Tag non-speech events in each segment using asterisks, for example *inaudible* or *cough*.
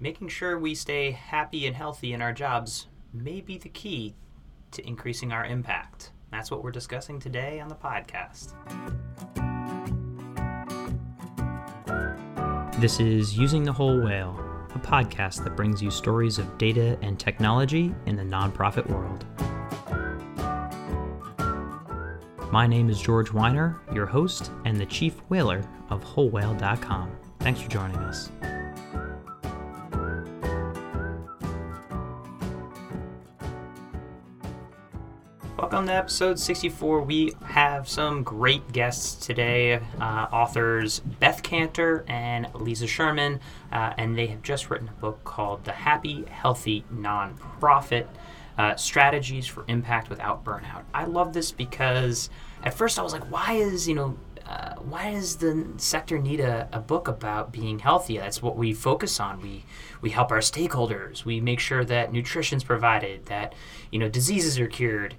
making sure we stay happy and healthy in our jobs may be the key to increasing our impact. That's what we're discussing today on the podcast. This is Using the Whole Whale, a podcast that brings you stories of data and technology in the nonprofit world. My name is George Weiner, your host and the chief whaler of WholeWhale.com. Thanks for joining us. Welcome to episode 64. We have some great guests today uh, authors Beth Kanter and Aliza Sherman, uh, and they have just written a book called The Happy, Healthy Nonprofit uh, Strategies for Impact Without Burnout. I love this because at first I was like, why is, you know, uh, why does the sector need a, a book about being healthy? That's what we focus on. We we help our stakeholders. We make sure that nutrition's provided, that you know diseases are cured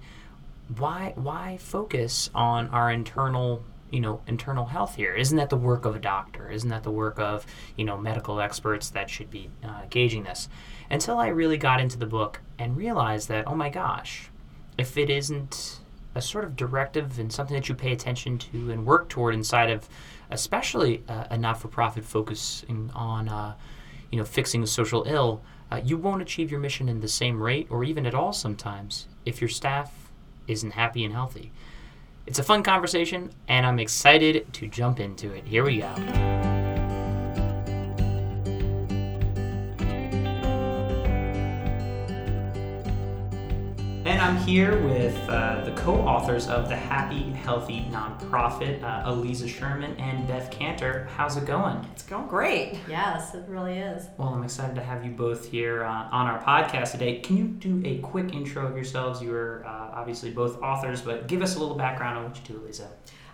why why focus on our internal you know internal health here? Isn't that the work of a doctor? Isn't that the work of you know medical experts that should be uh, gauging this? Until i really got into the book and realized that oh my gosh if it isn't a sort of directive and something that you pay attention to and work toward inside of especially uh, a not-for-profit focusing on uh, you know fixing a social ill uh, you won't achieve your mission in the same rate or even at all sometimes if your staff isn't happy and healthy. It's a fun conversation, and I'm excited to jump into it. Here we go. I'm here with uh, the co authors of The Happy Healthy Nonprofit, uh, Aliza Sherman and Beth Kanter. How's it going? It's going great. Yes, it really is. Well, I'm excited to have you both here uh, on our podcast today. Can you do a quick intro of yourselves? You are uh, obviously both authors, but give us a little background on what you do, Aliza.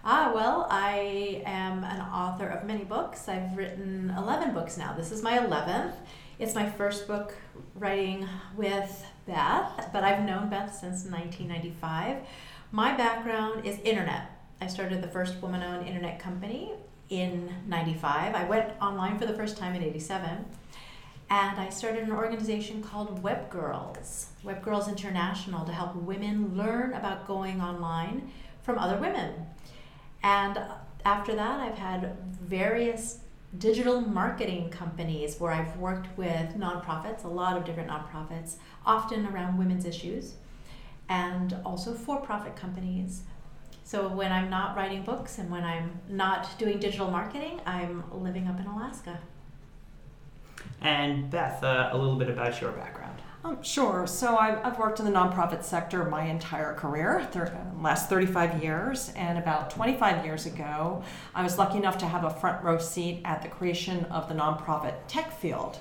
Ah, well, I am an author of many books. I've written 11 books now. This is my 11th. It's my first book writing with Beth, but I've known Beth since 1995. My background is internet. I started the first woman owned internet company in 95. I went online for the first time in 87. And I started an organization called Webgrrls, Web Girls International, to help women learn about going online from other women. And after that, I've had various digital marketing companies where I've worked with nonprofits, a lot of different nonprofits, often around women's issues, and also for profit companies. So when I'm not writing books and when I'm not doing digital marketing, I'm living up in Alaska. And Beth, uh, a little bit about your background. Um, sure. So I've, I've worked in the nonprofit sector my entire career, thir- last 35 years, and about 25 years ago, I was lucky enough to have a front row seat at the creation of the nonprofit tech field.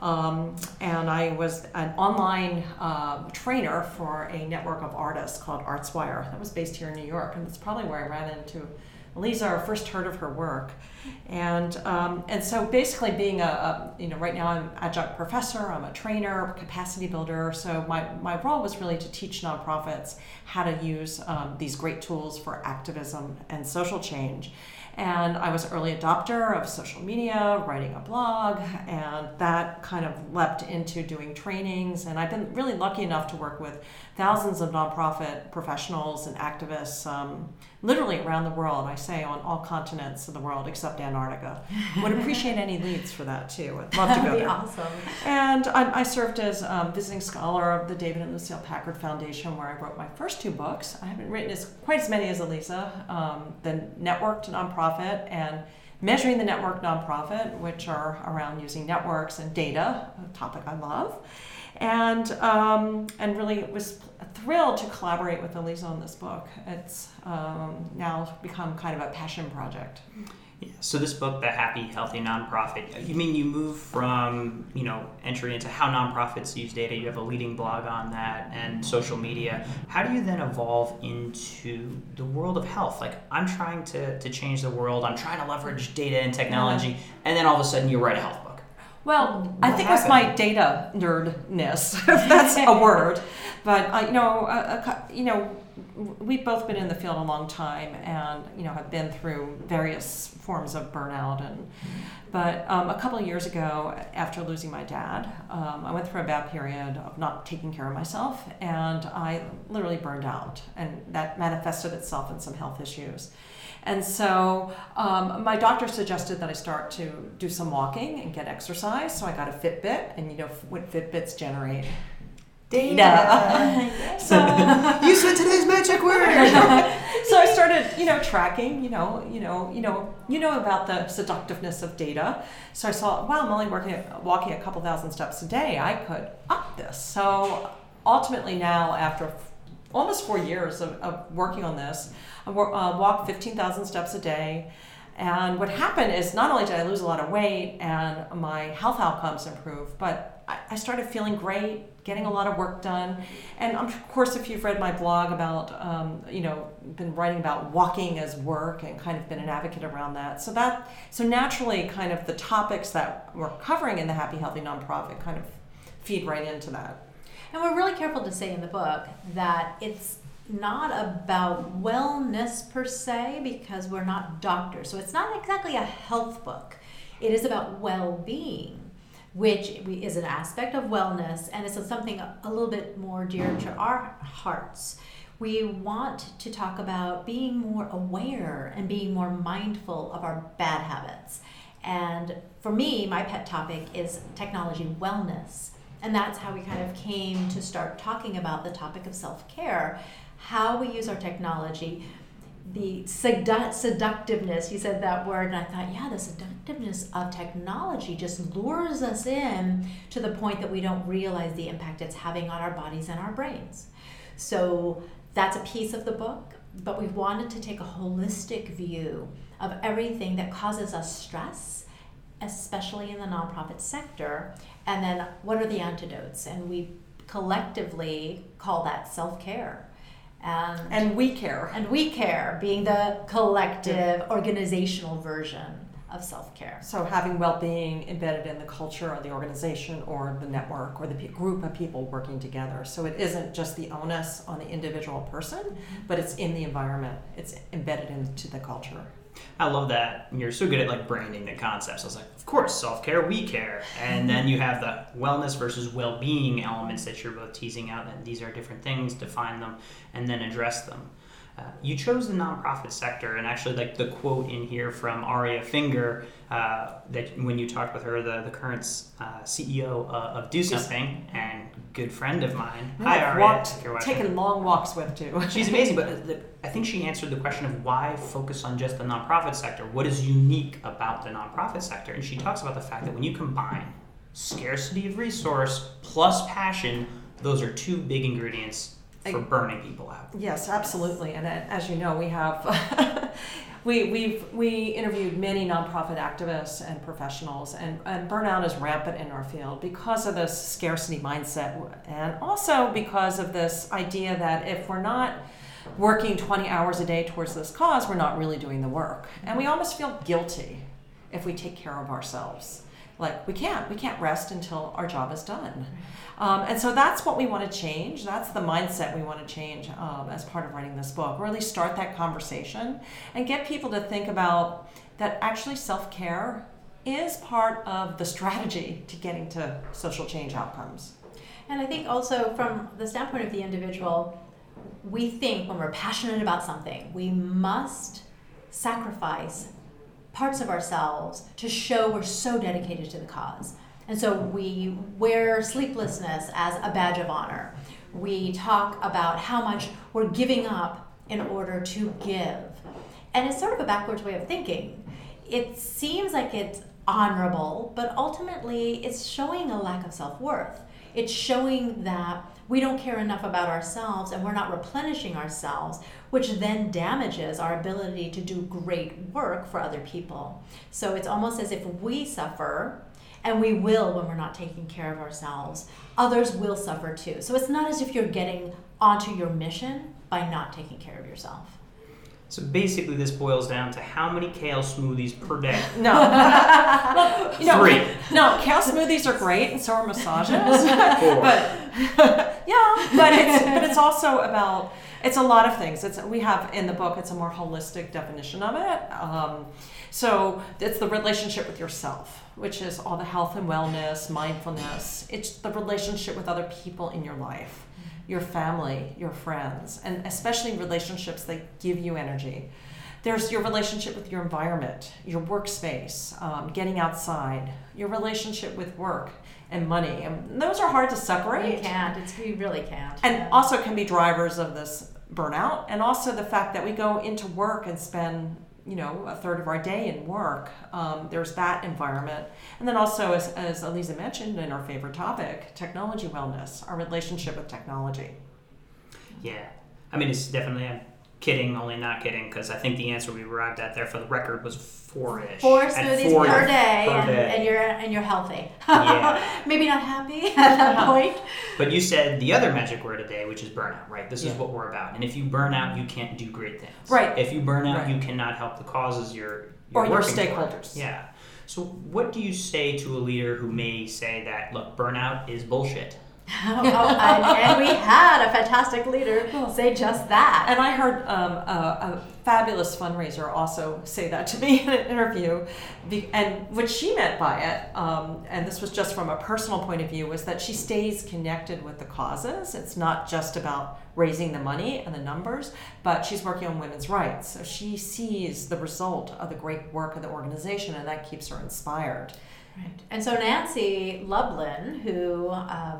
Um, and I was an online uh, trainer for a network of artists called ArtsWire that was based here in New York, and that's probably where I ran into Aliza, I first heard of her work. And, um, and so basically being a, a, you know, right now I'm adjunct professor, I'm a trainer, capacity builder. So my, my role was really to teach nonprofits how to use um, these great tools for activism and social change. And I was early adopter of social media, writing a blog, and that kind of leapt into doing trainings. And I've been really lucky enough to work with thousands of nonprofit professionals and activists um, literally around the world. I say on all continents of the world except Antarctica. Would *laughs* appreciate any leads for that too. I'd love to go there. awesome. And I, I served as um, visiting scholar of the David and Lucille Packard Foundation, where I wrote my first two books. I haven't written as quite as many as Aliza. Um, the networked nonprofit and measuring the network nonprofit, which are around using networks and data, a topic I love and um, and really was thrilled to collaborate with Aliza on this book. It's um, now become kind of a passion project. Yeah, so this book, The Happy Healthy Nonprofit, you mean you move from, you know, entry into how nonprofits use data, you have a leading blog on that and social media. How do you then evolve into the world of health? Like I'm trying to, to change the world, I'm trying to leverage data and technology, and then all of a sudden you write a health. Well, what I think happened? it was my data nerdness, *laughs* if that's a *laughs* word. But uh, you know, uh, you know, we've both been in the field a long time, and you know have been through various forms of burnout. And but um, a couple of years ago, after losing my dad, um, I went through a bad period of not taking care of myself, and I literally burned out, and that manifested itself in some health issues. And so um, my doctor suggested that I start to do some walking and get exercise. So I got a Fitbit, and you know what Fitbits generate data. *laughs* so *laughs* you said today's magic word. *laughs* so I started, you know, tracking. You know, you know, you know, you know about the seductiveness of data. So I saw, wow, I'm only working, walking a couple thousand steps a day. I could up this. So ultimately, now after almost four years of, of working on this, I uh, walk 15,000 steps a day. And what happened is not only did I lose a lot of weight and my health outcomes improved, but I, I started feeling great, getting a lot of work done. And of course, if you've read my blog about, um, you know, been writing about walking as work and kind of been an advocate around that. So that, so naturally, kind of the topics that we're covering in the Happy Healthy Nonprofit kind of feed right into that. And we're really careful to say in the book that it's not about wellness per se because we're not doctors. So it's not exactly a health book. It is about well-being, which is an aspect of wellness and it's something a little bit more dear to our hearts. We want to talk about being more aware and being more mindful of our bad habits. And for me, my pet topic is technology wellness. And that's how we kind of came to start talking about the topic of self care how we use our technology, the sedu- seductiveness, you said that word, and I thought, yeah, the seductiveness of technology just lures us in to the point that we don't realize the impact it's having on our bodies and our brains. So that's a piece of the book, but we wanted to take a holistic view of everything that causes us stress, especially in the nonprofit sector, and then what are the antidotes? And we collectively call that self care and and we care. And we care being the collective organizational version of self-care. So having well-being embedded in the culture of the organization or the network or the group of people working together. So it isn't just the onus on the individual person mm-hmm. but it's in the environment. It's embedded into the culture I love that you're so good at like branding the concepts. I was like, of course, self care, we care, and then you have the wellness versus well being elements that you're both teasing out, and these are different things. Define them, and then address them. Uh, you chose the nonprofit sector, and actually, like the quote in here from Aria Finger, uh, that when you talked with her, the the current uh, CEO uh, of Do Something and good friend of mine. Hi, Aria. Walked, taken long walks with too. *laughs* She's amazing, but the, I think she answered the question of why focus on just the nonprofit sector. What is unique about the nonprofit sector? And she talks about the fact that when you combine scarcity of resource plus passion, those are two big ingredients for burning people out. Yes, absolutely. And as you know, we have *laughs* we we've we interviewed many nonprofit activists and professionals, and, and burnout is rampant in our field because of this scarcity mindset, and also because of this idea that if we're not working 20 hours a day towards this cause, we're not really doing the work, and we mm-hmm. almost feel guilty if we take care of ourselves like we can't we can't rest until our job is done. Um, and so that's what we want to change. That's the mindset we want to change um, as part of writing this book really start that conversation and get people to think about that actually self-care is part of the strategy to getting to social change outcomes. And i think also from the standpoint of the individual we think when we're passionate about something we must sacrifice parts of ourselves to show we're so dedicated to the cause. And so we wear sleeplessness as a badge of honor. We talk about how much we're giving up in order to give. And it's sort of a backwards way of thinking. It seems like it's honorable, but ultimately it's showing a lack of self worth. It's showing that we don't care enough about ourselves and we're not replenishing ourselves, which then damages our ability to do great work for other people. So it's almost as if we suffer, and we will when we're not taking care of ourselves, others will suffer too. So it's not as if you're getting onto your mission by not taking care of yourself. So basically, this boils down to how many kale smoothies per day? *laughs* No. well, you know, Three. No, kale smoothies are great, and so are massages. Four. *laughs* But *laughs* yeah, but it's but it's also about It's a lot of things. It's we have in the book. It's a more holistic definition of it. Um, so it's the relationship with yourself, which is all the health and wellness, mindfulness. It's the relationship with other people in your life, your family, your friends, and especially relationships that give you energy. There's your relationship with your environment, your workspace, um, getting outside, your relationship with work and money. And those are hard to separate. You can't. It's you really can't. And Yeah. also can be drivers of this burnout, and also the fact that we go into work and spend you know a third of our day in work. Um, there's that environment, and then also as, as Aliza mentioned in our favorite topic, technology wellness, our relationship with technology. Yeah. I mean, it's definitely, I'm kidding, only not kidding, because I think the answer we arrived at there for the record was four ish. Four smoothies per day, per and, day. and you're and you're healthy. Yeah. *laughs* Maybe not happy *laughs* at that uh-huh. point. But you said the other magic word today, which is burnout, right? This is what we're about. And if you burn out, you can't do great things. Right. If you burn out, Right. you cannot help the causes you're, Or you're your working for. stakeholders. Yeah. So, what do you say to a leader who may say that, look, burnout is bullshit? *laughs* Oh, and, and we had a fantastic leader say just that. And I heard um, a, a fabulous fundraiser also say that to me *laughs* in an interview. And what she meant by it, um, and this was just from a personal point of view, was that she stays connected with the causes. It's not just about raising the money and the numbers, but she's working on women's rights. So she sees the result of the great work of the organization, and that keeps her inspired. Right. And so Nancy Lublin, who uh,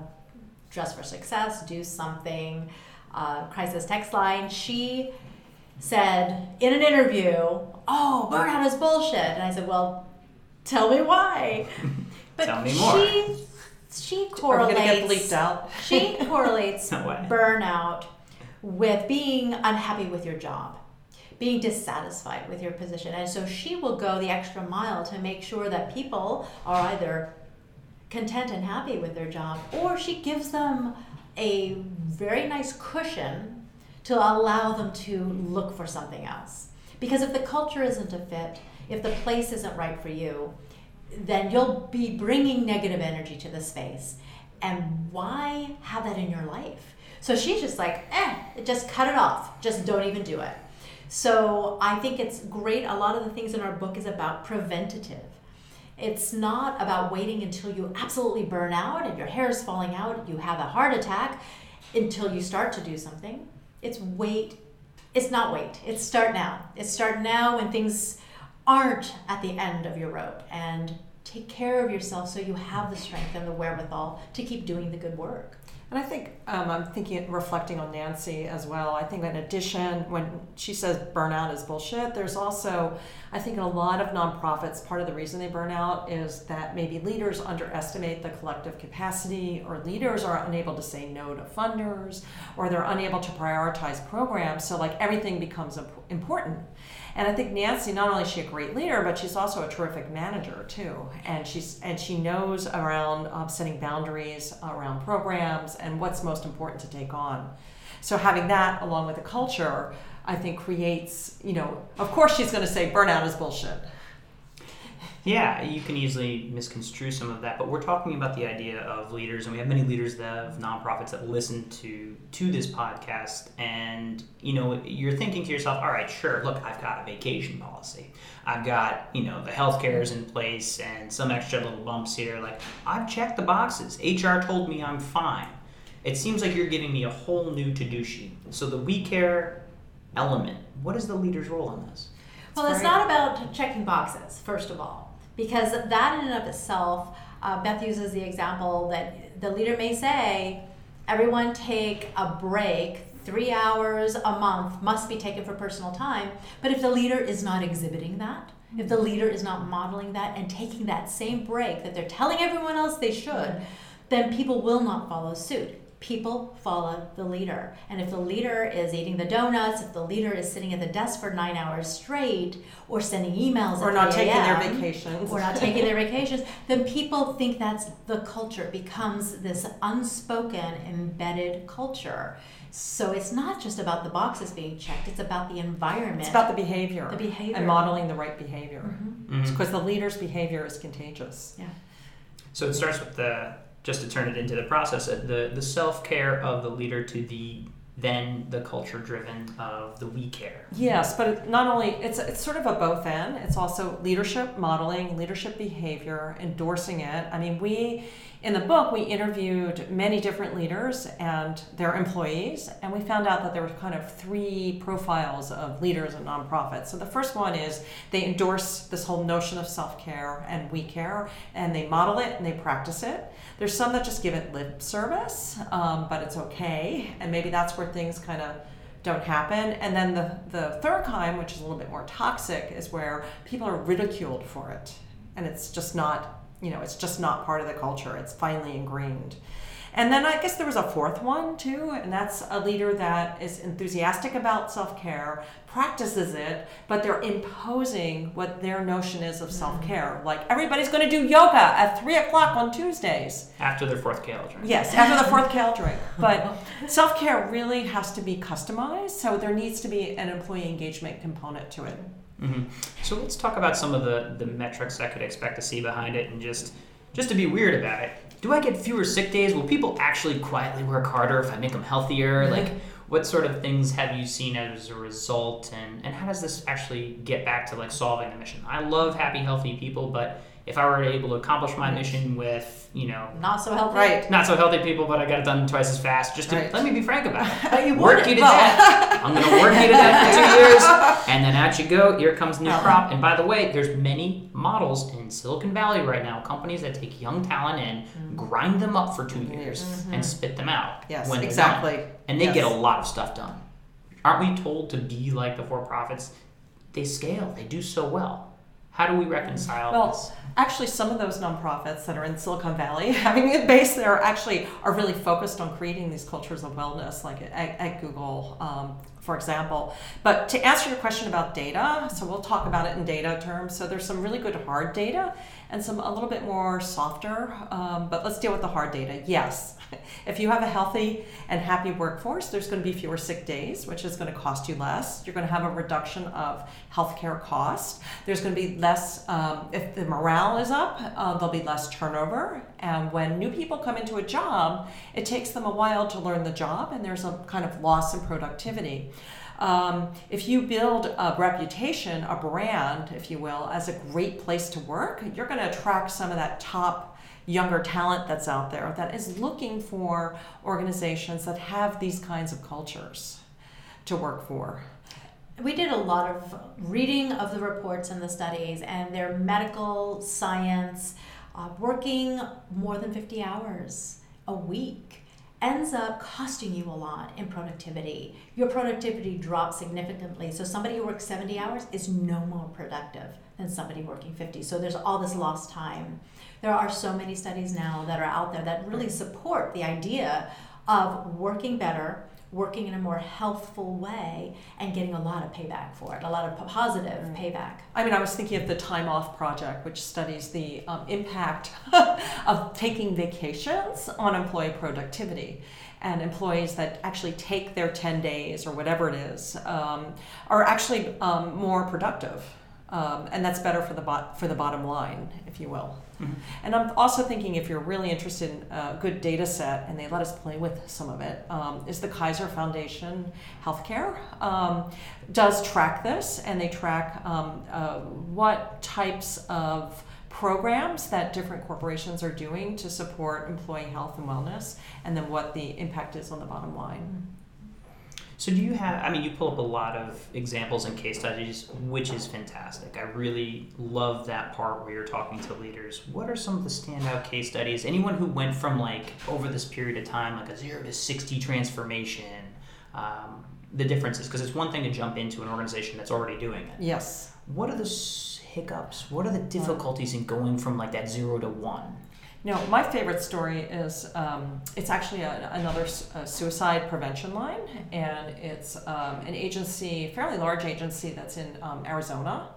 Dress for Success, Do Something, uh, Crisis Text Line, she said in an interview, "Oh, burnout is bullshit." And I said, "Well, tell me why." *laughs* But Tell me more. she she correlates get bleeped out? *laughs* she correlates No burnout with being unhappy with your job, being dissatisfied with your position. And so she will go the extra mile to make sure that people are either content and happy with their job or she gives them a very nice cushion to allow them to look for something else. Because if the culture isn't a fit, if the place isn't right for you, then you'll be bringing negative energy to the space. And why have that in your life? So she's just like, eh, just cut it off. Just don't even do it. So I think it's great. A lot of the things in our book is about preventative. It's not about waiting until you absolutely burn out and your hair is falling out, you have a heart attack until you start to do something. It's wait. It's not wait. It's start now. It's start now when things aren't at the end of your rope and take care of yourself so you have the strength and the wherewithal to keep doing the good work. And I think um, I'm thinking, reflecting on Nancy as well. I think in addition, when she says burnout is bullshit, there's also, I think, in a lot of nonprofits, part of the reason they burn out is that maybe leaders underestimate the collective capacity, or leaders are unable to say no to funders, or they're unable to prioritize programs. So, like, everything becomes important. And I think Nancy, not only is she a great leader, but she's also a terrific manager too. And she's and she knows around um, setting boundaries around programs and what's most important to take on. So having that along with the culture, I think creates, you know, of course she's going to say burnout is bullshit. Yeah, you can easily misconstrue some of that, but we're talking about the idea of leaders, and we have many leaders that of nonprofits that listen to to this podcast, and you know, you're thinking to yourself, all right, sure, look, I've got a vacation policy, I've got you know the health care is in place, and some extra little bumps here. Like I've checked the boxes. HR told me I'm fine. It seems like you're giving me a whole new to-do sheet. So the we care element. What is the leader's role in this? Well, it's very- not about checking boxes, first of all, because that in and of itself, uh, Beth uses the example that the leader may say, everyone take a break, three hours a month must be taken for personal time. But if the leader is not exhibiting that, if the leader is not modeling that and taking that same break that they're telling everyone else they should, then people will not follow suit. People follow the leader. And if the leader is eating the donuts, if the leader is sitting at the desk for nine hours straight, or sending emails Or at not 3 taking their vacations. or not taking their vacations, then people think that's the culture. It becomes this unspoken, embedded culture. So it's not just about the boxes being checked, it's about the environment. It's about the behavior. The behavior. And modeling the right behavior. Mm-hmm. Mm-hmm. Because the leader's behavior is contagious. Yeah. So it starts with the just to turn it into the process, uh, the the self care of the leader to the then the culture driven of the we care. Yes, but not only it's it's sort of a both end. It's also leadership modeling, leadership behavior, endorsing it. I mean, we in the book we interviewed many different leaders and their employees, and we found out that there were kind of three profiles of leaders in nonprofits. So the first one is they endorse this whole notion of self care and we care, and they model it and they practice it. There's some that just give it lip service, um, but it's okay, and maybe that's where things kind of don't happen. And then the, the third kind, which is a little bit more toxic, is where people are ridiculed for it. And it's just not, you know, it's just not part of the culture. It's finally ingrained. And then I guess there was a fourth one too, and that's a leader that is enthusiastic about self care, practices it, but they're imposing what their notion is of self care. Mm. Like everybody's going to do yoga at three o'clock on Tuesdays. After their fourth kale drink. Yes, after the fourth *laughs* kale drink. But self care really has to be customized, so there needs to be an employee engagement component to it. Hmm So let's talk about some of the, the metrics I could expect to see behind it and just just to be weird about it. Do I get fewer sick days? Will people actually quietly work harder if I make them healthier? Like what sort of things have you seen as a result and, and how does this actually get back to like solving the mission? I love happy, healthy people, but if I were able to accomplish my mission with, you know, Not so healthy. Right. not so healthy people, but I got it done twice as fast. Just to Right. let me be frank about it. *laughs* But you work would. you to Well- death. I'm gonna work you to death for two *laughs* years, and then out you go. Here comes new Uh-huh. crop. And by the way, there's many models in Silicon Valley right now, companies that take young talent in, grind them up for two years, and spit them out. Mm-hmm. Yes, when exactly. done. And they Yes. get a lot of stuff done. Aren't we told to be like the for-profits? They scale. They do so well. How do we reconcile Well, this? actually, some of those nonprofits that are in Silicon Valley, *laughs* having a base there, actually are really focused on creating these cultures of wellness, like at, at Google, um, for example. But to answer your question about data, so we'll talk about it in data terms. So there's some really good hard data and some a little bit more softer. Um, but let's deal with the hard data. Yes, *laughs* if you have a healthy and happy workforce, there's going to be fewer sick days, which is going to cost you less. You're going to have a reduction of healthcare costs. There's going to be less, um, if the morale is up, uh, there'll be less turnover. And when new people come into a job, it takes them a while to learn the job, and there's a kind of loss in productivity. Um, if you build a reputation, a brand, if you will, as a great place to work, you're going to attract some of that top younger talent that's out there that is looking for organizations that have these kinds of cultures to work for. We did a lot of reading of the reports and the studies, and their medical science, uh, working more than 50 hours a week ends up costing you a lot in productivity. Your productivity drops significantly. So, somebody who works 70 hours is no more productive than somebody working 50. So, there's all this lost time. There are so many studies now that are out there that really support the idea of working better working in a more healthful way and getting a lot of payback for it, a lot of positive payback. I mean, I was thinking of the Time Off Project, which studies the um, impact *laughs* of taking vacations on employee productivity. And employees that actually take their 10 days or whatever it is um, are actually um, more productive. Um, and that's better for the, bot- for the bottom line, if you will. And I'm also thinking if you're really interested in a good data set, and they let us play with some of it, um, is the Kaiser Foundation Healthcare um, does track this, and they track um, uh, what types of programs that different corporations are doing to support employee health and wellness, and then what the impact is on the bottom line. So do you have? I mean, you pull up a lot of examples and case studies, which is fantastic. I really love that part where you're talking to leaders. What are some of the standout case studies? Anyone who went from like over this period of time, like a zero to sixty transformation. Um, the differences, because it's one thing to jump into an organization that's already doing it. Yes. What are the hiccups? What are the difficulties in going from like that zero to one? No, my favorite story is um, it's actually a, another a suicide prevention line, and it's um, an agency, fairly large agency that's in um, Arizona,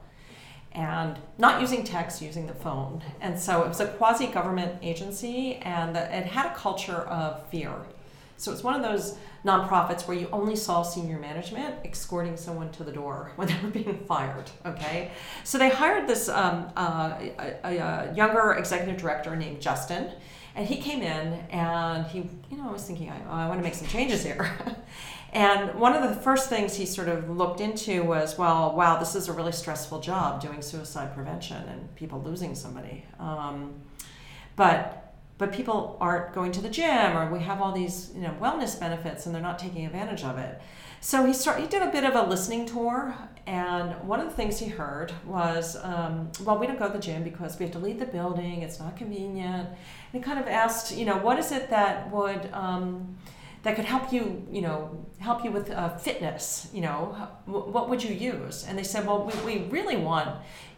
and not using text, using the phone. And so it was a quasi government agency, and it had a culture of fear. So it's one of those nonprofits where you only saw senior management escorting someone to the door *laughs* when they were being fired. Okay, so they hired this um, uh, a, a, younger executive director named Justin, And he came in and he, you know, I was thinking, I, I want to make some changes here. *laughs* and one of the first things he sort of looked into was, well, wow, this is a really stressful job doing suicide prevention and people losing somebody. Um, but but people aren't going to the gym or we have all these you know wellness benefits and they're not taking advantage of it. So he started he did a bit of a listening tour and one of the things he heard was um, well we don't go to the gym because we have to leave the building. It's not convenient. And he kind of asked you know what is it that would um, that could help you you know help you with uh, fitness you know? What would you use? And they said well what we really want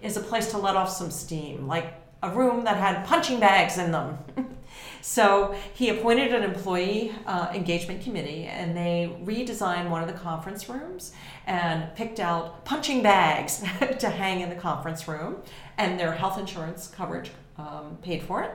is a place to let off some steam like a room that had punching bags in them. *laughs* so he appointed an employee uh, engagement committee and they redesigned one of the conference rooms and picked out punching bags *laughs* to hang in the conference room and their health insurance coverage um, paid for it.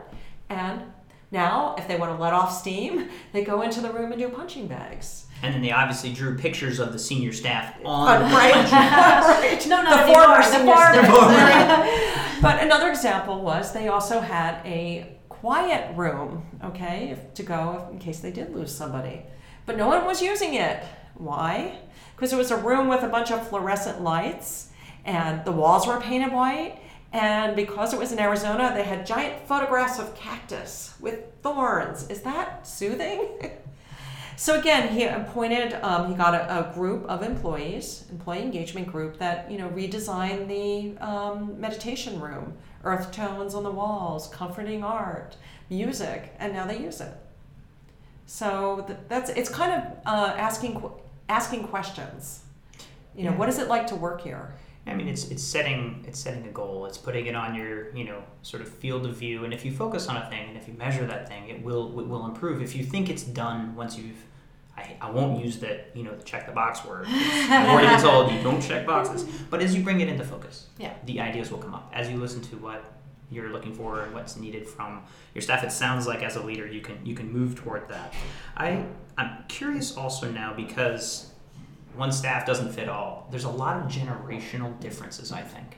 And now, if they want to let off steam, *laughs* they go into the room and do punching bags. And then they obviously drew pictures of the senior staff on uh, right. *laughs* *laughs* right. No, not the former senior staff. *laughs* but another example was they also had a quiet room, okay, if, to go in case they did lose somebody. But no one was using it. Why? Because it was a room with a bunch of fluorescent lights and the walls were painted white. And because it was in Arizona, they had giant photographs of cactus with thorns. Is that soothing? So again, he appointed, um, he got a, a, group of employees, employee engagement group that you know redesigned the um, meditation room, earth tones on the walls, comforting art, music, and now they use it. So that's it's kind of uh, asking asking questions. You know, yeah. what is it like to work here? I mean, it's it's setting it's setting a goal. It's putting it on your you know sort of field of view. And if you focus on a thing and if you measure that thing, it will it will improve. If you think it's done once you've I, I won't use that you know the check the box word. *laughs* I've told you don't check boxes. But as you bring it into focus, yeah, the ideas will come up as you listen to what you're looking for and what's needed from your staff. It sounds like as a leader you can you can move toward that. I I'm curious also now because one staff doesn't fit all. There's a lot of generational differences, I think,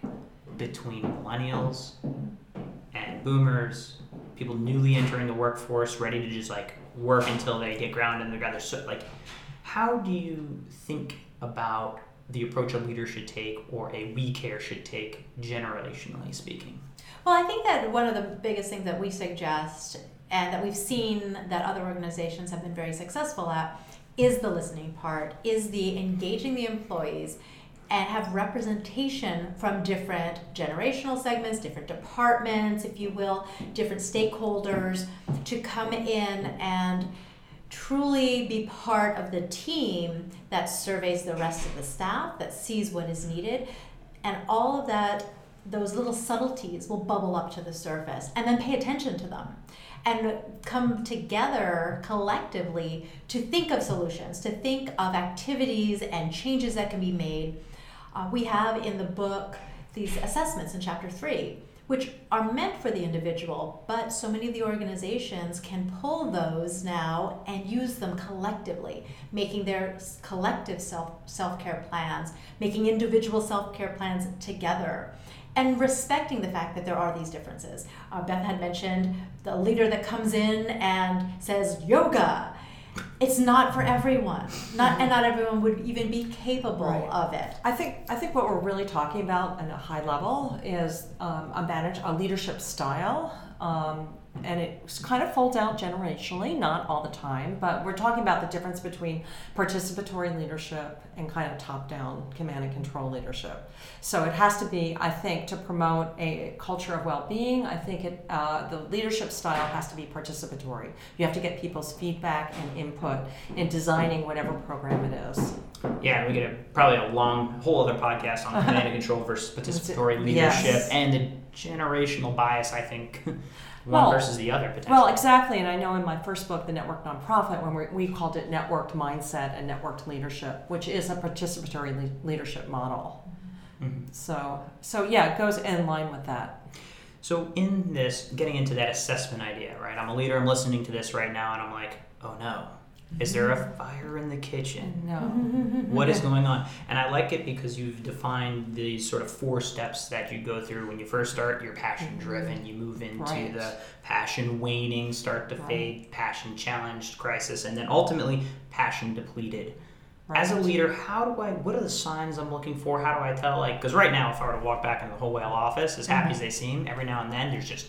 between millennials and boomers, people newly entering the workforce, ready to just like work until they get grounded together. So, like, how do you think about the approach a leader should take or a we care should take, generationally speaking? Well, I think that one of the biggest things that we suggest and that we've seen that other organizations have been very successful at is the listening part, is the engaging the employees and have representation from different generational segments, different departments, if you will, different stakeholders to come in and truly be part of the team that surveys the rest of the staff, that sees what is needed, and all of that, those little subtleties will bubble up to the surface, and then pay attention to them and come together collectively to think of solutions, to think of activities and changes that can be made. Uh, we have in the book these assessments in chapter three, which are meant for the individual, but so many of the organizations can pull those now and use them collectively, making their collective self self care plans, making individual self care plans together and respecting the fact that there are these differences. Uh, Beth had mentioned the leader that comes in and says yoga. It's not for everyone. Not and not everyone would even be capable right. of it. I think I think what we're really talking about at a high level is um, a manage a leadership style. Um, and it kind of folds out generationally, not all the time, but we're talking about the difference between participatory leadership and kind of top down command and control leadership. So it has to be, I think, to promote a culture of well being, I think it, uh, the leadership style has to be participatory. You have to get people's feedback and input in designing whatever program it is. Yeah, we get a, probably a long whole other podcast on command and control versus *laughs* participatory leadership yes. and the generational bias, I think. *laughs* one well, versus the other potentially. Well, exactly. And I know in my first book, The Network Nonprofit, when we, we called it networked mindset and networked leadership, which is a participatory le- leadership model. Mm-hmm. So, so yeah, it goes in line with that. So, in this, getting into that assessment idea, right? I'm a leader, I'm listening to this right now, and I'm like, oh no, Is there a fire in the kitchen? No. *laughs* What is going on? And I like it because you've defined the sort of four steps that you go through when you first start. You're passion driven. You move into Right. the passion waning, start to Right. fade, passion challenged, crisis, and then ultimately passion depleted. As a leader, how do I? What are the signs I'm looking for? How do I tell? Like, because right now, if I were to walk back into the whole whale office, as happy as they seem, every now and then there's just,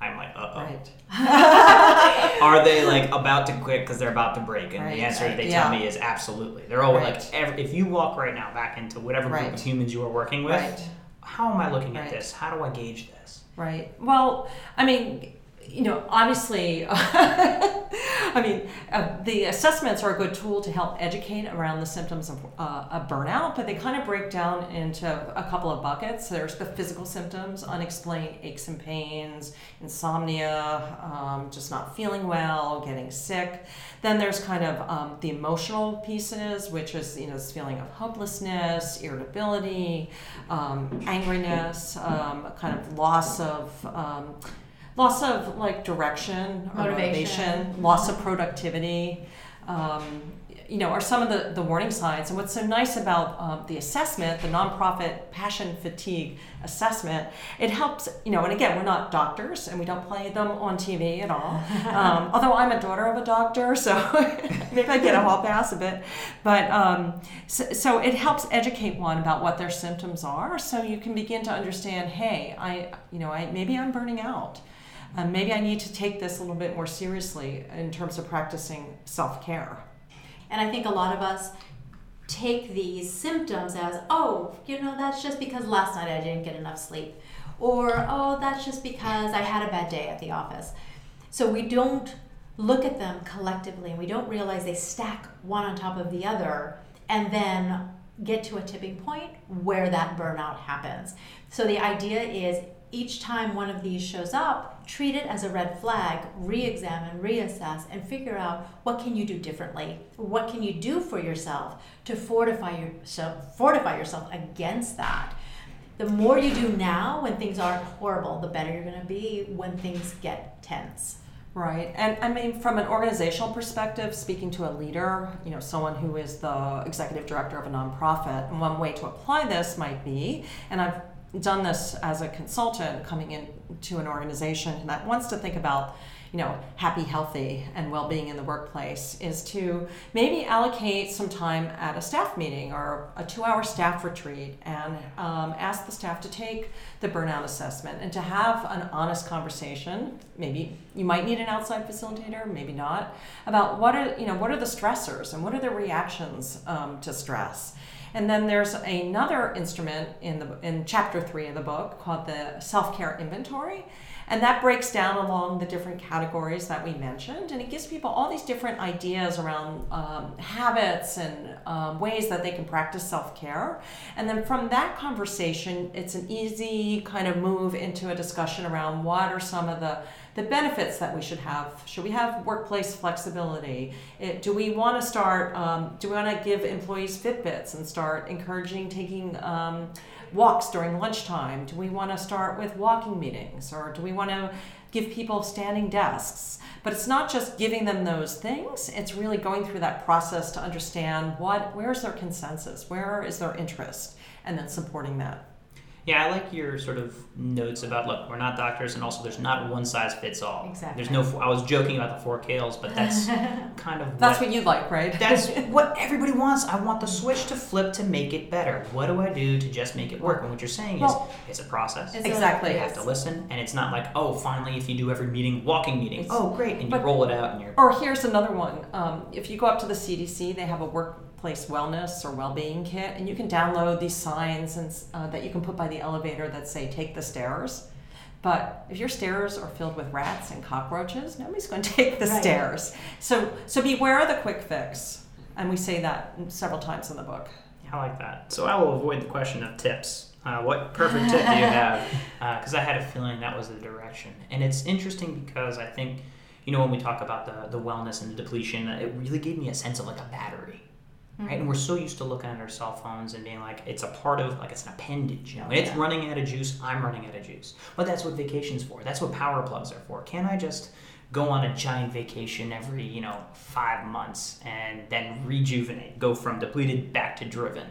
I'm like, uh oh. Right. *laughs* Are they like about to quit because they're about to break? And Right. the answer they Yeah. tell me is absolutely. They're all Right. like, every, if you walk right now back into whatever group Right. of humans you are working with, Right. how am I looking at this? How do I gauge this? Right. Well, I mean, you know, obviously, *laughs* I mean, uh, the assessments are a good tool to help educate around the symptoms of, uh, of burnout, but they kind of break down into a couple of buckets. There's the physical symptoms, unexplained aches and pains, insomnia, um, just not feeling well, getting sick. Then there's kind of um, the emotional pieces, which is you know this feeling of hopelessness, irritability, um, angriness, um, kind of loss of um, loss of like direction or Motivation. motivation, loss of productivity. Um, you know, are some of the, the warning signs. And what's so nice about um, the assessment, the nonprofit passion fatigue assessment, it helps, you know, and again, we're not doctors and we don't play them on TV at all. *laughs* Um, although I'm a daughter of a doctor, so *laughs* maybe I get a hall pass a bit. But um, so, so it helps educate one about what their symptoms are so you can begin to understand hey, I, you know, I, maybe I'm burning out. Um, maybe I need to take this a little bit more seriously in terms of practicing self care. And I think a lot of us take these symptoms as, oh, you know, that's just because last night I didn't get enough sleep. Or, oh, that's just because I had a bad day at the office. So we don't look at them collectively and we don't realize they stack one on top of the other and then get to a tipping point where that burnout happens. So the idea is each time one of these shows up, treat it as a red flag, re-examine, reassess, and figure out what can you do differently? What can you do for yourself to fortify yourself fortify yourself against that? The more you do now when things aren't horrible, the better you're gonna be when things get tense. Right. And I mean, from an organizational perspective, speaking to a leader, you know, someone who is the executive director of a nonprofit, one way to apply this might be, and I've done this as a consultant coming into an organization that wants to think about you know happy healthy and well-being in the workplace is to maybe allocate some time at a staff meeting or a two-hour staff retreat and um, ask the staff to take the burnout assessment and to have an honest conversation. Maybe you might need an outside facilitator maybe not about what are you know what are the stressors and what are the reactions um, to stress and then there's another instrument in the in chapter three of the book called the self-care inventory. And that breaks down along the different categories that we mentioned. And it gives people all these different ideas around um, habits and um, ways that they can practice self care. And then from that conversation, it's an easy kind of move into a discussion around what are some of the the benefits that we should have. Should we have workplace flexibility? It, do we want to start, um, do we want to give employees Fitbits and start encouraging taking um, walks during lunchtime? Do we want to start with walking meetings or do we want to give people standing desks? But it's not just giving them those things, it's really going through that process to understand what, where's their consensus, where is their interest, and then supporting that. Yeah, I like your sort of notes about look, we're not doctors, and also there's not one size fits all. Exactly. There's no. I was joking about the four kales, but that's *laughs* kind of That's what, what you like, right? that's *laughs* what everybody wants. I want the switch to flip to make it better. What do I do to just make it work? And what you're saying Well, is, it's a process. It's a- Exactly. you have to listen, and it's not like, oh, finally, if you do every meeting, walking meeting, It's- oh, great, and you roll it out, and you're Or here's another one. Um, if you go up to the CDC, they have a workplace wellness or well-being kit, and you can download these signs and uh, that you can put by the elevator that say "Take the stairs." But if your stairs are filled with rats and cockroaches, nobody's going *laughs* to take the Right. stairs. So, so beware of the quick fix, and we say that several times in the book. I like that. So I will avoid the question of tips. Uh, what perfect tip do you *laughs* have? Because I had a feeling that was the direction. And it's interesting because I think, you know, when we talk about the, the wellness and the depletion, it really gave me a sense of like a battery. Right? And we're so used to looking at our cell phones and being like, it's a part of, like, it's an appendage. You know, when it's Yeah. running out of juice, I'm running out of juice. But that's what vacation's for. That's what power plugs are for. Can I just go on a giant vacation every you know five months and then rejuvenate, go from depleted back to driven.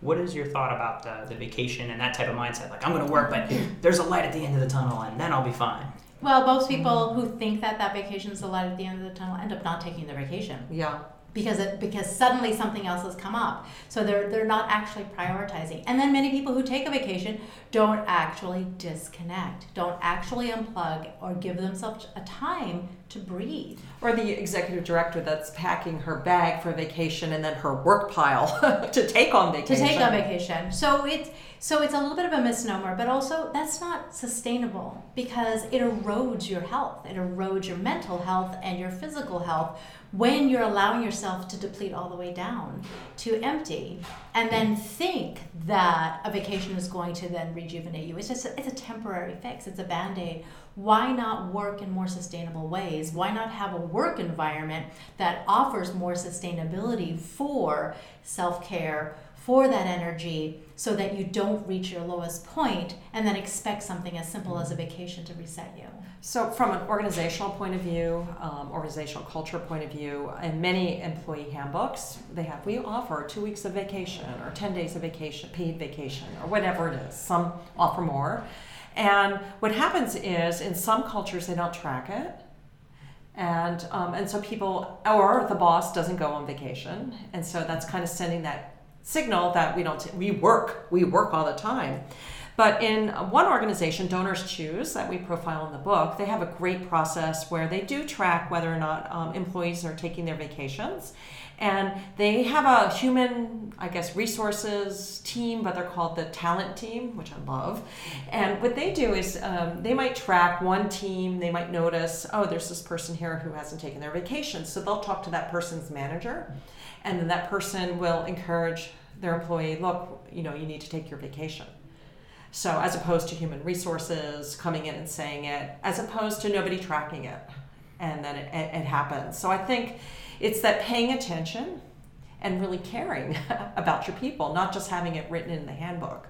What is your thought about the, the vacation and that type of mindset? Like I'm going to work, but there's a light at the end of the tunnel, and then I'll be fine. Well, most people who think that that vacation is the light at the end of the tunnel end up not taking the vacation Yeah. Because it because suddenly something else has come up. So they're they're not actually prioritizing. And then many people who take a vacation don't actually disconnect, don't actually unplug or give themselves a time to breathe. Or the executive director that's packing her bag for vacation and then her work pile *laughs* to take on vacation. to take on vacation. So it's so it's a little bit of a misnomer, but also that's not sustainable because it erodes your health. It erodes your mental health and your physical health when you're allowing yourself to deplete all the way down to empty and then think that a vacation is going to then rejuvenate you. It's just a, it's a temporary fix. It's a band-aid. Why not work in more sustainable ways? Why not have a work environment that offers more sustainability for self-care, for that energy so that you don't reach your lowest point and then expect something as simple as a vacation to reset you. So, from an organizational point of view, um, organizational culture point of view, in many employee handbooks, they have we offer two weeks of vacation or 10 days of vacation, paid vacation, or whatever it is. Some offer more. And what happens is in some cultures, they don't track it. And, um, and so people, or the boss doesn't go on vacation. And so that's kind of sending that signal that we don't, we work, we work all the time. But in one organization, Donors Choose, that we profile in the book, they have a great process where they do track whether or not um, employees are taking their vacations. And they have a human, I guess, resources team, but they're called the talent team, which I love. And what they do is um, they might track one team, they might notice, oh, there's this person here who hasn't taken their vacation. So they'll talk to that person's manager, and then that person will encourage their employee, look, you know, you need to take your vacation. So, as opposed to human resources coming in and saying it, as opposed to nobody tracking it, and then it, it, it happens. So, I think it's that paying attention and really caring *laughs* about your people, not just having it written in the handbook.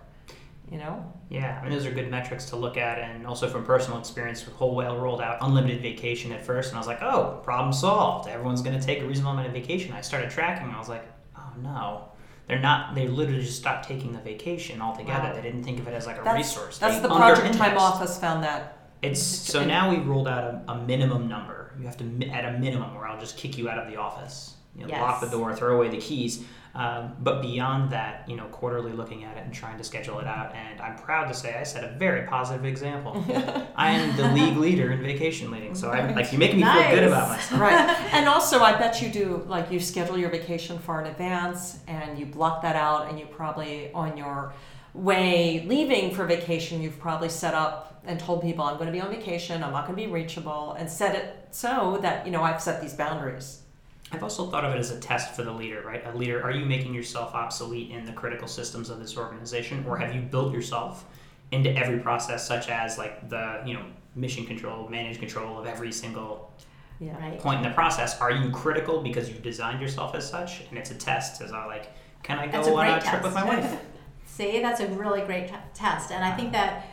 You know? Yeah, I mean, those are good metrics to look at, and also from personal experience, Whole Whale rolled out unlimited vacation at first, and I was like, oh, problem solved. Everyone's going to take a reasonable amount of vacation. I started tracking, and I was like, oh no. They're not. They literally just stopped taking the vacation altogether. Wow. They didn't think of it as like a That's, resource. that's They the Project Time. Office found that. It's so now we rolled out a, a minimum number. You have to at a minimum, or I'll just kick you out of the office. You know, lock the door, throw away the keys. Um, but beyond that, you know, quarterly looking at it and trying to schedule it out. And I'm proud to say I set a very positive example. *laughs* I am the league leader in vacation leading, so I'm like you're making me feel good about myself. right. *laughs* And also, I bet you do, like, you schedule your vacation far in advance and you block that out, and you probably, on your way leaving for vacation, you've probably set up and told people, I'm going to be on vacation, I'm not going to be reachable, and set it so that, you know, I've set these boundaries. I've also thought of it as a test for the leader, right? A leader, are you making yourself obsolete in the critical systems of this organization, or have you built yourself into every process, such as like the you know mission control, manage control of every single Yeah. Right. point in the process? Are you critical because you've designed yourself as such? And it's a test, as I like, can I go on a great trip with my wife? *laughs* See, that's a really great t- test. And I think uh-huh. that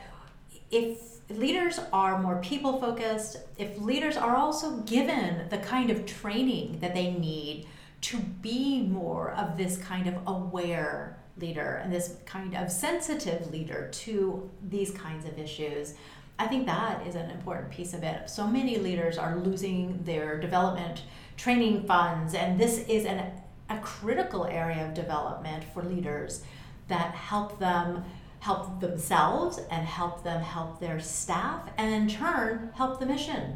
if leaders are more people focused, if leaders are also given the kind of training that they need to be more of this kind of aware leader and this kind of sensitive leader to these kinds of issues, I think that is an important piece of it. So many leaders are losing their development training funds, and this is an, a critical area of development for leaders that help them help themselves and help them help their staff and in turn help the mission.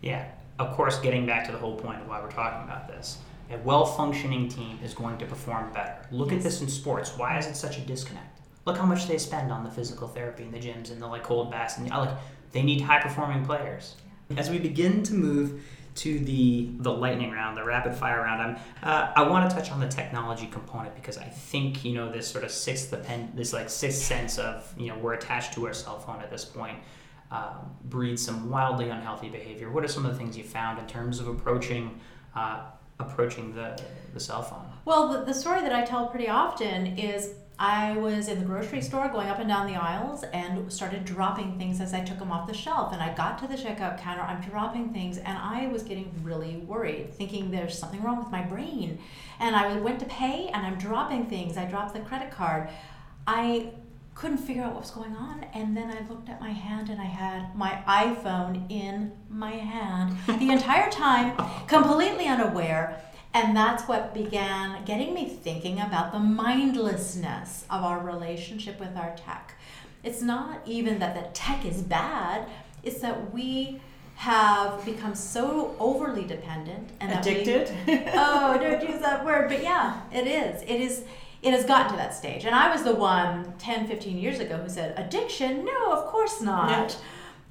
Yeah, of course, getting back to the whole point of why we're talking about this. A well functioning team is going to perform better. Look at this in sports. Why is it such a disconnect? Look how much they spend on the physical therapy in the gyms and the like cold baths and I like they need high performing players. As we begin to move to the the lightning round, the rapid fire round, I'm, uh, I want to touch on the technology component because I think you know this sort of sixth pen, this like sixth sense of you know we're attached to our cell phone at this point um, breeds some wildly unhealthy behavior. What are some of the things you found in terms of approaching uh, approaching the the cell phone? Well, the, the story that I tell pretty often is I was in the grocery store going up and down the aisles and started dropping things as I took them off the shelf. And I got to the checkout counter, I'm dropping things, and I was getting really worried, thinking there's something wrong with my brain. And I went to pay and I'm dropping things. I dropped the credit card. I couldn't figure out what was going on. And then I looked at my hand and I had my iPhone in my hand *laughs* the entire time, completely unaware. And that's what began getting me thinking about the mindlessness of our relationship with our tech. It's not even that the tech is bad, it's that we have become so overly dependent and addicted. We, *laughs* oh, don't use that word, but yeah, it is. It is it has gotten to that stage. And I was the one 10, 15 years ago who said, addiction? No, of course not.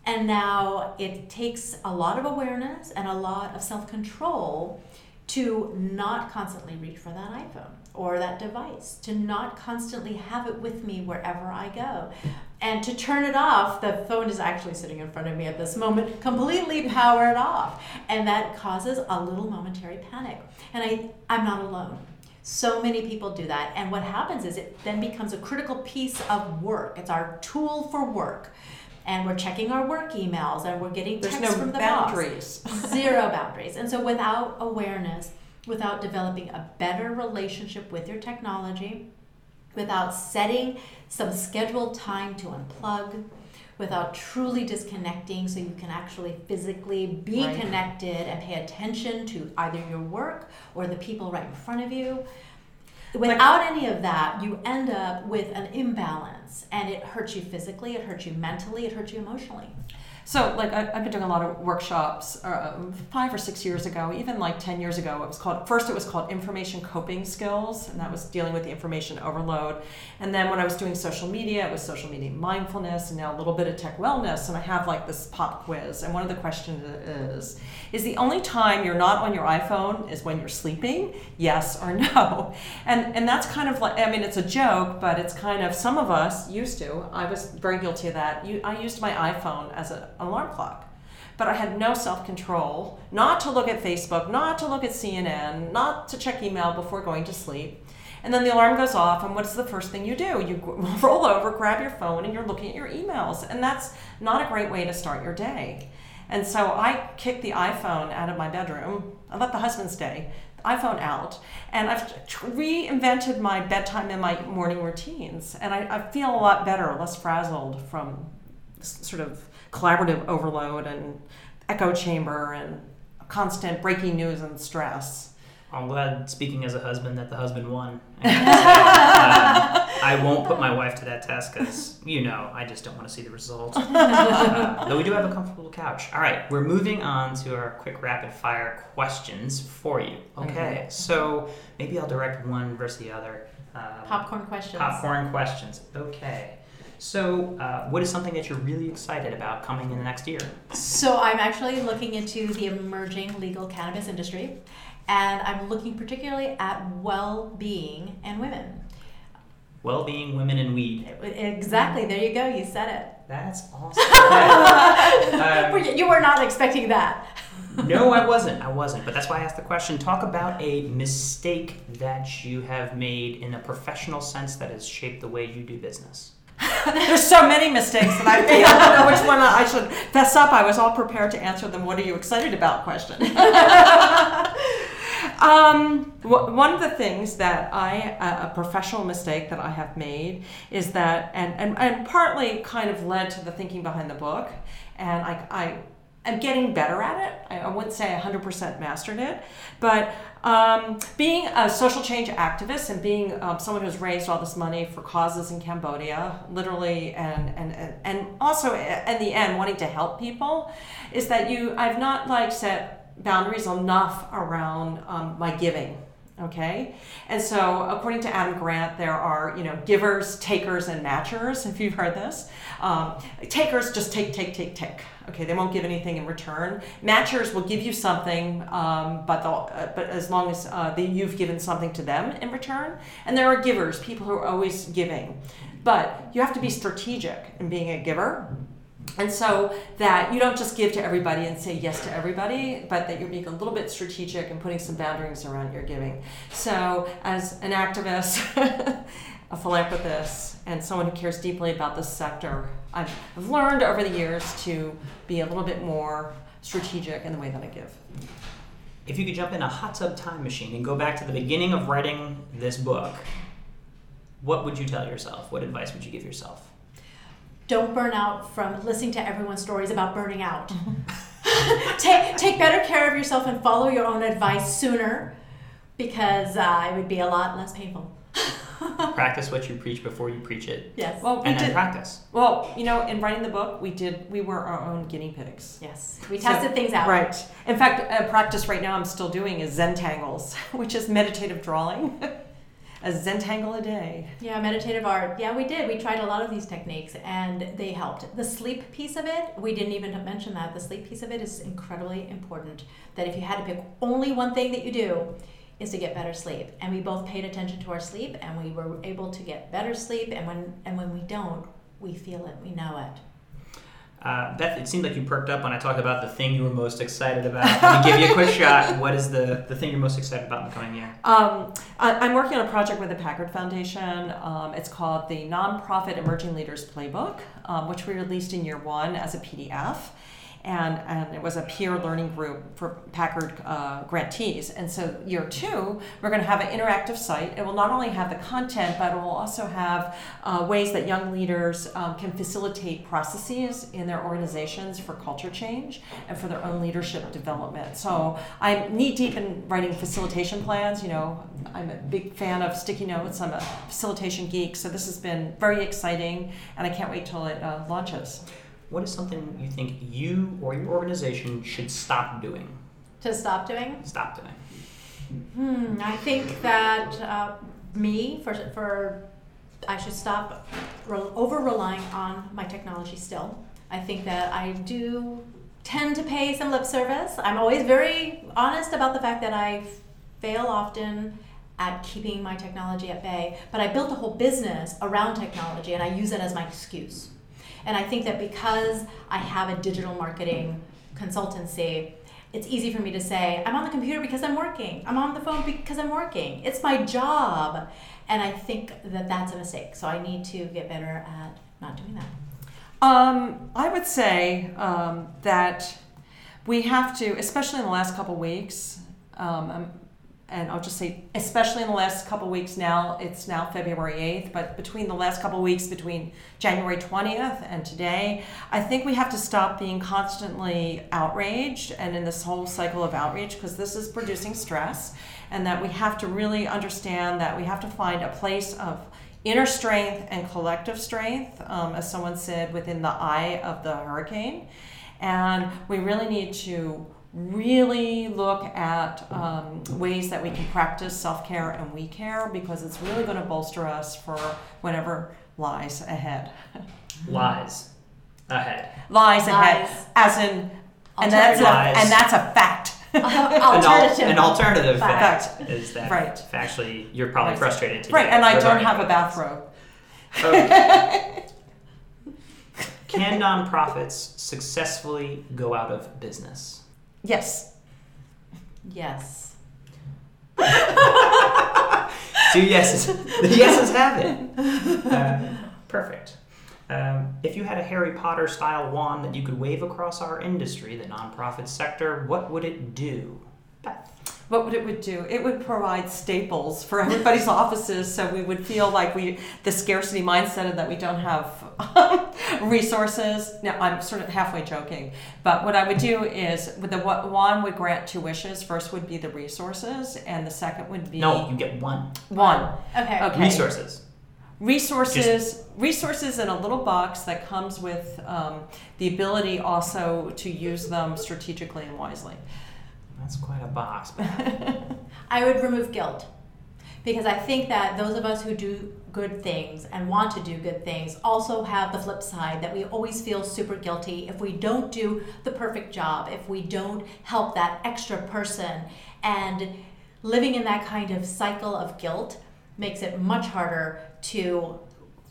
And now it takes a lot of awareness and a lot of self control to not constantly reach for that iPhone or that device, to not constantly have it with me wherever I go. And to turn it off, the phone is actually sitting in front of me at this moment, completely powered off. And that causes a little momentary panic. And I, I'm not alone. So many people do that. And what happens is it then becomes a critical piece of work. It's our tool for work. And we're checking our work emails and we're getting There's texts no from the boundaries. boss. *laughs* Zero boundaries. And so without awareness, without developing a better relationship with your technology, without setting some scheduled time to unplug, without truly disconnecting so you can actually physically be Right. connected and pay attention to either your work or the people right in front of you. Without any of that, you end up with an imbalance and it hurts you physically, it hurts you mentally, it hurts you emotionally. So, like, I, I've been doing a lot of workshops um, five or six years ago, even like 10 years ago. It was called, first, it was called Information Coping Skills, and that was dealing with the information overload. And then when I was doing social media, it was social media mindfulness, and now a little bit of tech wellness. And I have like this pop quiz. And one of the questions is Is the only time you're not on your iPhone is when you're sleeping? Yes or no? *laughs* And, and that's kind of like, I mean, it's a joke, but it's kind of, some of us used to. I was very guilty of that. You, I used my iPhone as a, alarm clock. But I had no self control not to look at Facebook, not to look at CNN, not to check email before going to sleep. And then the alarm goes off, and what's the first thing you do? You *laughs* roll over, grab your phone, and you're looking at your emails. And that's not a great way to start your day. And so I kicked the iPhone out of my bedroom. I let the husband stay, the iPhone out. And I've reinvented my bedtime and my morning routines. And I, I feel a lot better, less frazzled from sort of collaborative overload and echo chamber and constant breaking news and stress. I'm glad, speaking as a husband, that the husband won. *laughs* Um, I won't put my wife to that test because, you know, I just don't want to see the result. *laughs* Uh, though we do have a comfortable couch. All right, we're moving on to our quick rapid fire questions for you. Okay, so maybe I'll direct one versus the other. Um, Popcorn questions. Popcorn questions. Okay. So, uh, what is something that you're really excited about coming in the next year? So I'm actually looking into the emerging legal cannabis industry, and I'm looking particularly at well-being and women. Well-being, women, and weed. Exactly. There you go. You said it. That's awesome. *laughs* Um, you were not expecting that. no, I wasn't. I wasn't. But that's why I asked the question. Talk about a mistake that you have made in a professional sense that has shaped the way you do business. *laughs* There's so many mistakes that I *laughs* made. I don't know which one I should fess up. I was all prepared to answer them. What are you excited about? Question. *laughs* um, wh- one of the things that I, a a professional mistake that I have made is that, and, and, and partly kind of led to the thinking behind the book, and I, I I'm getting better at it. I, I wouldn't say 100% mastered it, but um, being a social change activist and being um, someone who's raised all this money for causes in Cambodia, literally, and and and, also in the end wanting to help people, is that you I've not like set boundaries enough around um, my giving. Okay, and so according to Adam Grant, there are you know givers, takers, and matchers. *laughs* If you've heard this, um, takers just take, take, take, take. Okay, they won't give anything in return. Matchers will give you something, um, but uh, but as long as uh, you've given something to them in return. And there are givers, people who are always giving, but you have to be strategic in being a giver And so that you don't just give to everybody and say yes to everybody, but that you're being a little bit strategic and putting some boundaries around your giving. So, as an activist, *laughs* a philanthropist, and someone who cares deeply about this sector, I've, I've learned over the years to be a little bit more strategic in the way that I give. If you could jump in a hot tub time machine and go back to the beginning of writing this book, what would you tell yourself? What advice would you give yourself? Don't burn out from listening to everyone's stories about burning out. *laughs* *laughs* take, take better care of yourself and follow your own advice sooner because uh, it would be a lot less painful. *laughs* practice what you preach before you preach it. Yes. Well, we and then did. practice. Well, you know, in writing the book, we did. We were our own guinea pigs. yes. We So- tested things out. Right. In fact, a practice right now I'm still doing is Zentangles, which is meditative drawing. A Zentangle a day. Yeah, meditative art. Yeah, we did. We tried a lot of these techniques and they helped. The sleep piece of it, we didn't even mention that. The sleep piece of it is incredibly important. That if you had to pick only one thing that you do, is to get better sleep. And we both paid attention to our sleep and we were able to get better sleep and when and when we don't, we feel it, we know it. Uh, Beth, it seemed like you perked up when I talked about the thing you were most excited about. Let me give you a quick *laughs* shot. What is the, the thing you're most excited about in the coming year? Um, I, I'm working on a project with the Packard Foundation. Um, it's called the Nonprofit Emerging Leaders Playbook, um, which we released in year one as a PDF. And, and it was a peer learning group for Packard uh, grantees. And so, year two, we're going to have an interactive site. It will not only have the content, but it will also have uh, ways that young leaders um, can facilitate processes in their organizations for culture change and for their own leadership development. So, I'm knee deep in writing facilitation plans. You know, I'm a big fan of sticky notes. I'm a facilitation geek. So, this has been very exciting, and I can't wait till it uh, launches. What is something you think you or your organization should stop doing? To stop doing? Stop doing. Hmm, I think that uh, me for for I should stop re- over relying on my technology still. I think that I do tend to pay some lip service. I'm always very honest about the fact that I fail often at keeping my technology at bay, but I built a whole business around technology and I use it as my excuse. And I think that because I have a digital marketing consultancy, it's easy for me to say, I'm on the computer because I'm working. I'm on the phone because I'm working. It's my job. And I think that that's a mistake. So I need to get better at not doing that. Um, I would say um, that we have to, especially in the last couple weeks, um, um, and I'll just say, especially in the last couple weeks now, it's now February 8th, but between the last couple weeks, between January 20th and today, I think we have to stop being constantly outraged and in this whole cycle of outrage because this is producing stress, and that we have to really understand that we have to find a place of inner strength and collective strength, um, as someone said, within the eye of the hurricane. And we really need to really look at um, ways that we can practice self care and we care because it's really going to bolster us for whatever lies ahead. *laughs* Lies ahead. lies ahead, as in, and that's a, Lies. and that's a fact. *laughs* An, *laughs* al- Alternative. an alternative Fact. fact is that Right. factually you're probably Right. frustrated today. right, and I don't have a bathrobe. Okay. Can nonprofits successfully go out of business? Yes. Yes. *laughs* Two yeses. The yeses have it. Uh, perfect. Um, if you had a Harry Potter style wand that you could wave across our industry, the nonprofit sector, what would it do? Beth. What would it would do? It would provide staples for everybody's *laughs* offices, so we would feel like we the scarcity mindset of that we don't have *laughs* resources. Now I'm sort of halfway joking, but what I would do is with the wa- one would grant two wishes. First would be the resources, and the second would be No, you get one. one Okay. Okay. Resources. resources resources in a little box that comes with um, the ability also to use them strategically and wisely. That's quite a box. *laughs* I would remove guilt because I think that those of us who do good things and want to do good things also have the flip side that we always feel super guilty if we don't do the perfect job, if we don't help that extra person. And living in that kind of cycle of guilt makes it much harder to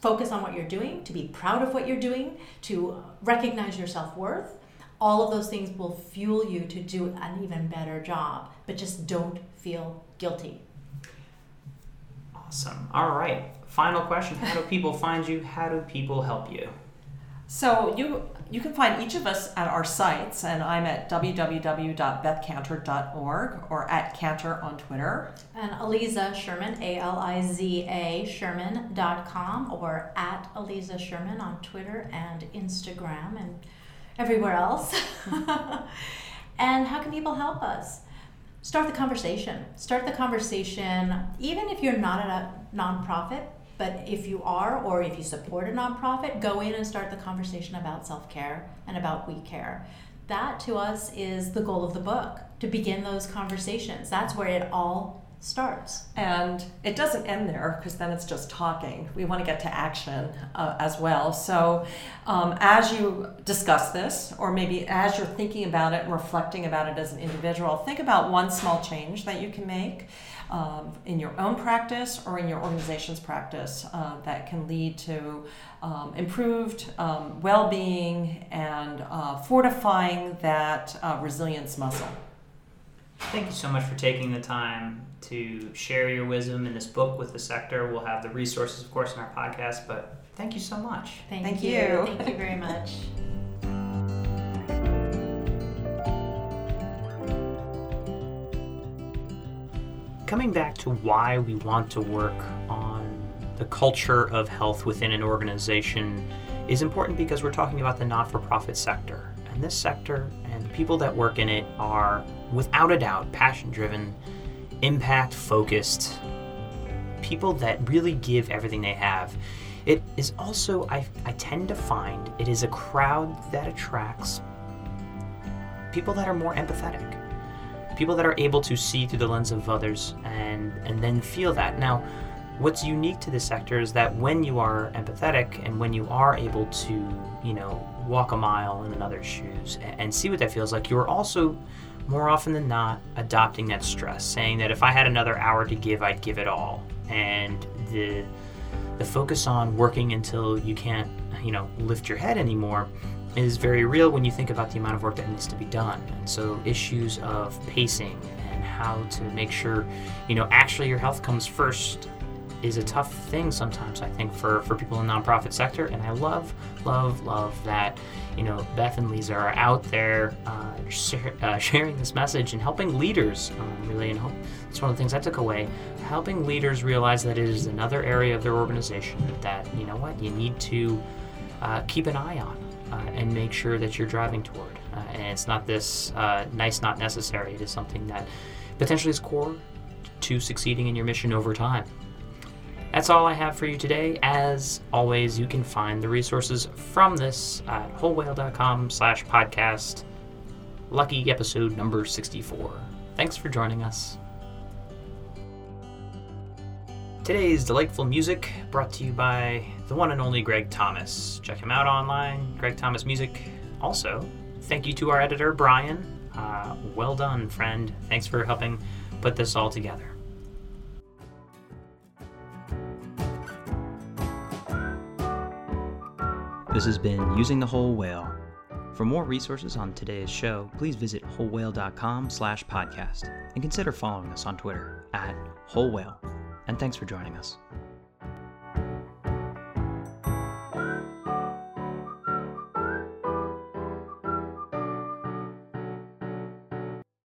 focus on what you're doing, to be proud of what you're doing, to recognize your self worth. All of those things will fuel you to do an even better job, but just don't feel guilty. Awesome. All right. Final question How do people find you? How do people help you? So you you can find each of us at our sites, and I'm at www.bethkanter.org or at Kanter on Twitter. And Aliza Sherman, A L I Z A Sherman.com or at Aliza Sherman on Twitter and Instagram and everywhere else. *laughs* and how can people help us? Start the conversation. Start the conversation, even if you're not at a nonprofit, but if you are, or if you support a nonprofit, go in and start the conversation about self care and about we care. That to us is the goal of the book to begin those conversations. That's where it all starts. And it doesn't end there because then it's just talking. We want to get to action uh, as well. So, um, as you discuss this, or maybe as you're thinking about it and reflecting about it as an individual, think about one small change that you can make um, in your own practice or in your organization's practice uh, that can lead to um, improved um, well being and uh, fortifying that uh, resilience muscle. Thank you so much for taking the time to share your wisdom in this book with the sector. We'll have the resources, of course, in our podcast, but thank you so much. Thank, Thank you. you. Thank you very much. Coming back to why we want to work on the culture of health within an organization is important because we're talking about the not for profit sector. And this sector and the people that work in it are, without a doubt, passion driven, impact focused, people that really give everything they have. It is also, I, I tend to find, it is a crowd that attracts people that are more empathetic people that are able to see through the lens of others and and then feel that now what's unique to this sector is that when you are empathetic and when you are able to you know walk a mile in another's shoes and, and see what that feels like you're also more often than not adopting that stress saying that if i had another hour to give i'd give it all and the the focus on working until you can't you know lift your head anymore is very real when you think about the amount of work that needs to be done. And so issues of pacing and how to make sure, you know, actually your health comes first is a tough thing sometimes, I think, for, for people in the nonprofit sector. And I love, love, love that, you know, Beth and Aliza are out there uh, *laughs* share, uh, sharing this message and helping leaders um, really. And it's one of the things I took away. Helping leaders realize that it is another area of their organization that, you know what, you need to uh, keep an eye on uh, and make sure that you're driving toward. Uh, and it's not this uh, nice, not necessary. It is something that potentially is core to succeeding in your mission over time. That's all I have for you today. As always, you can find the resources from this at wholewhale.com slash podcast. Lucky episode number 64. Thanks for joining us. Today's delightful music brought to you by the one and only Greg Thomas. Check him out online, Greg Thomas Music. Also, thank you to our editor, Brian. Uh, well done, friend. Thanks for helping put this all together. This has been Using the Whole Whale. For more resources on today's show, please visit wholewhale.com slash podcast and consider following us on Twitter at Whole Whale. And thanks for joining us.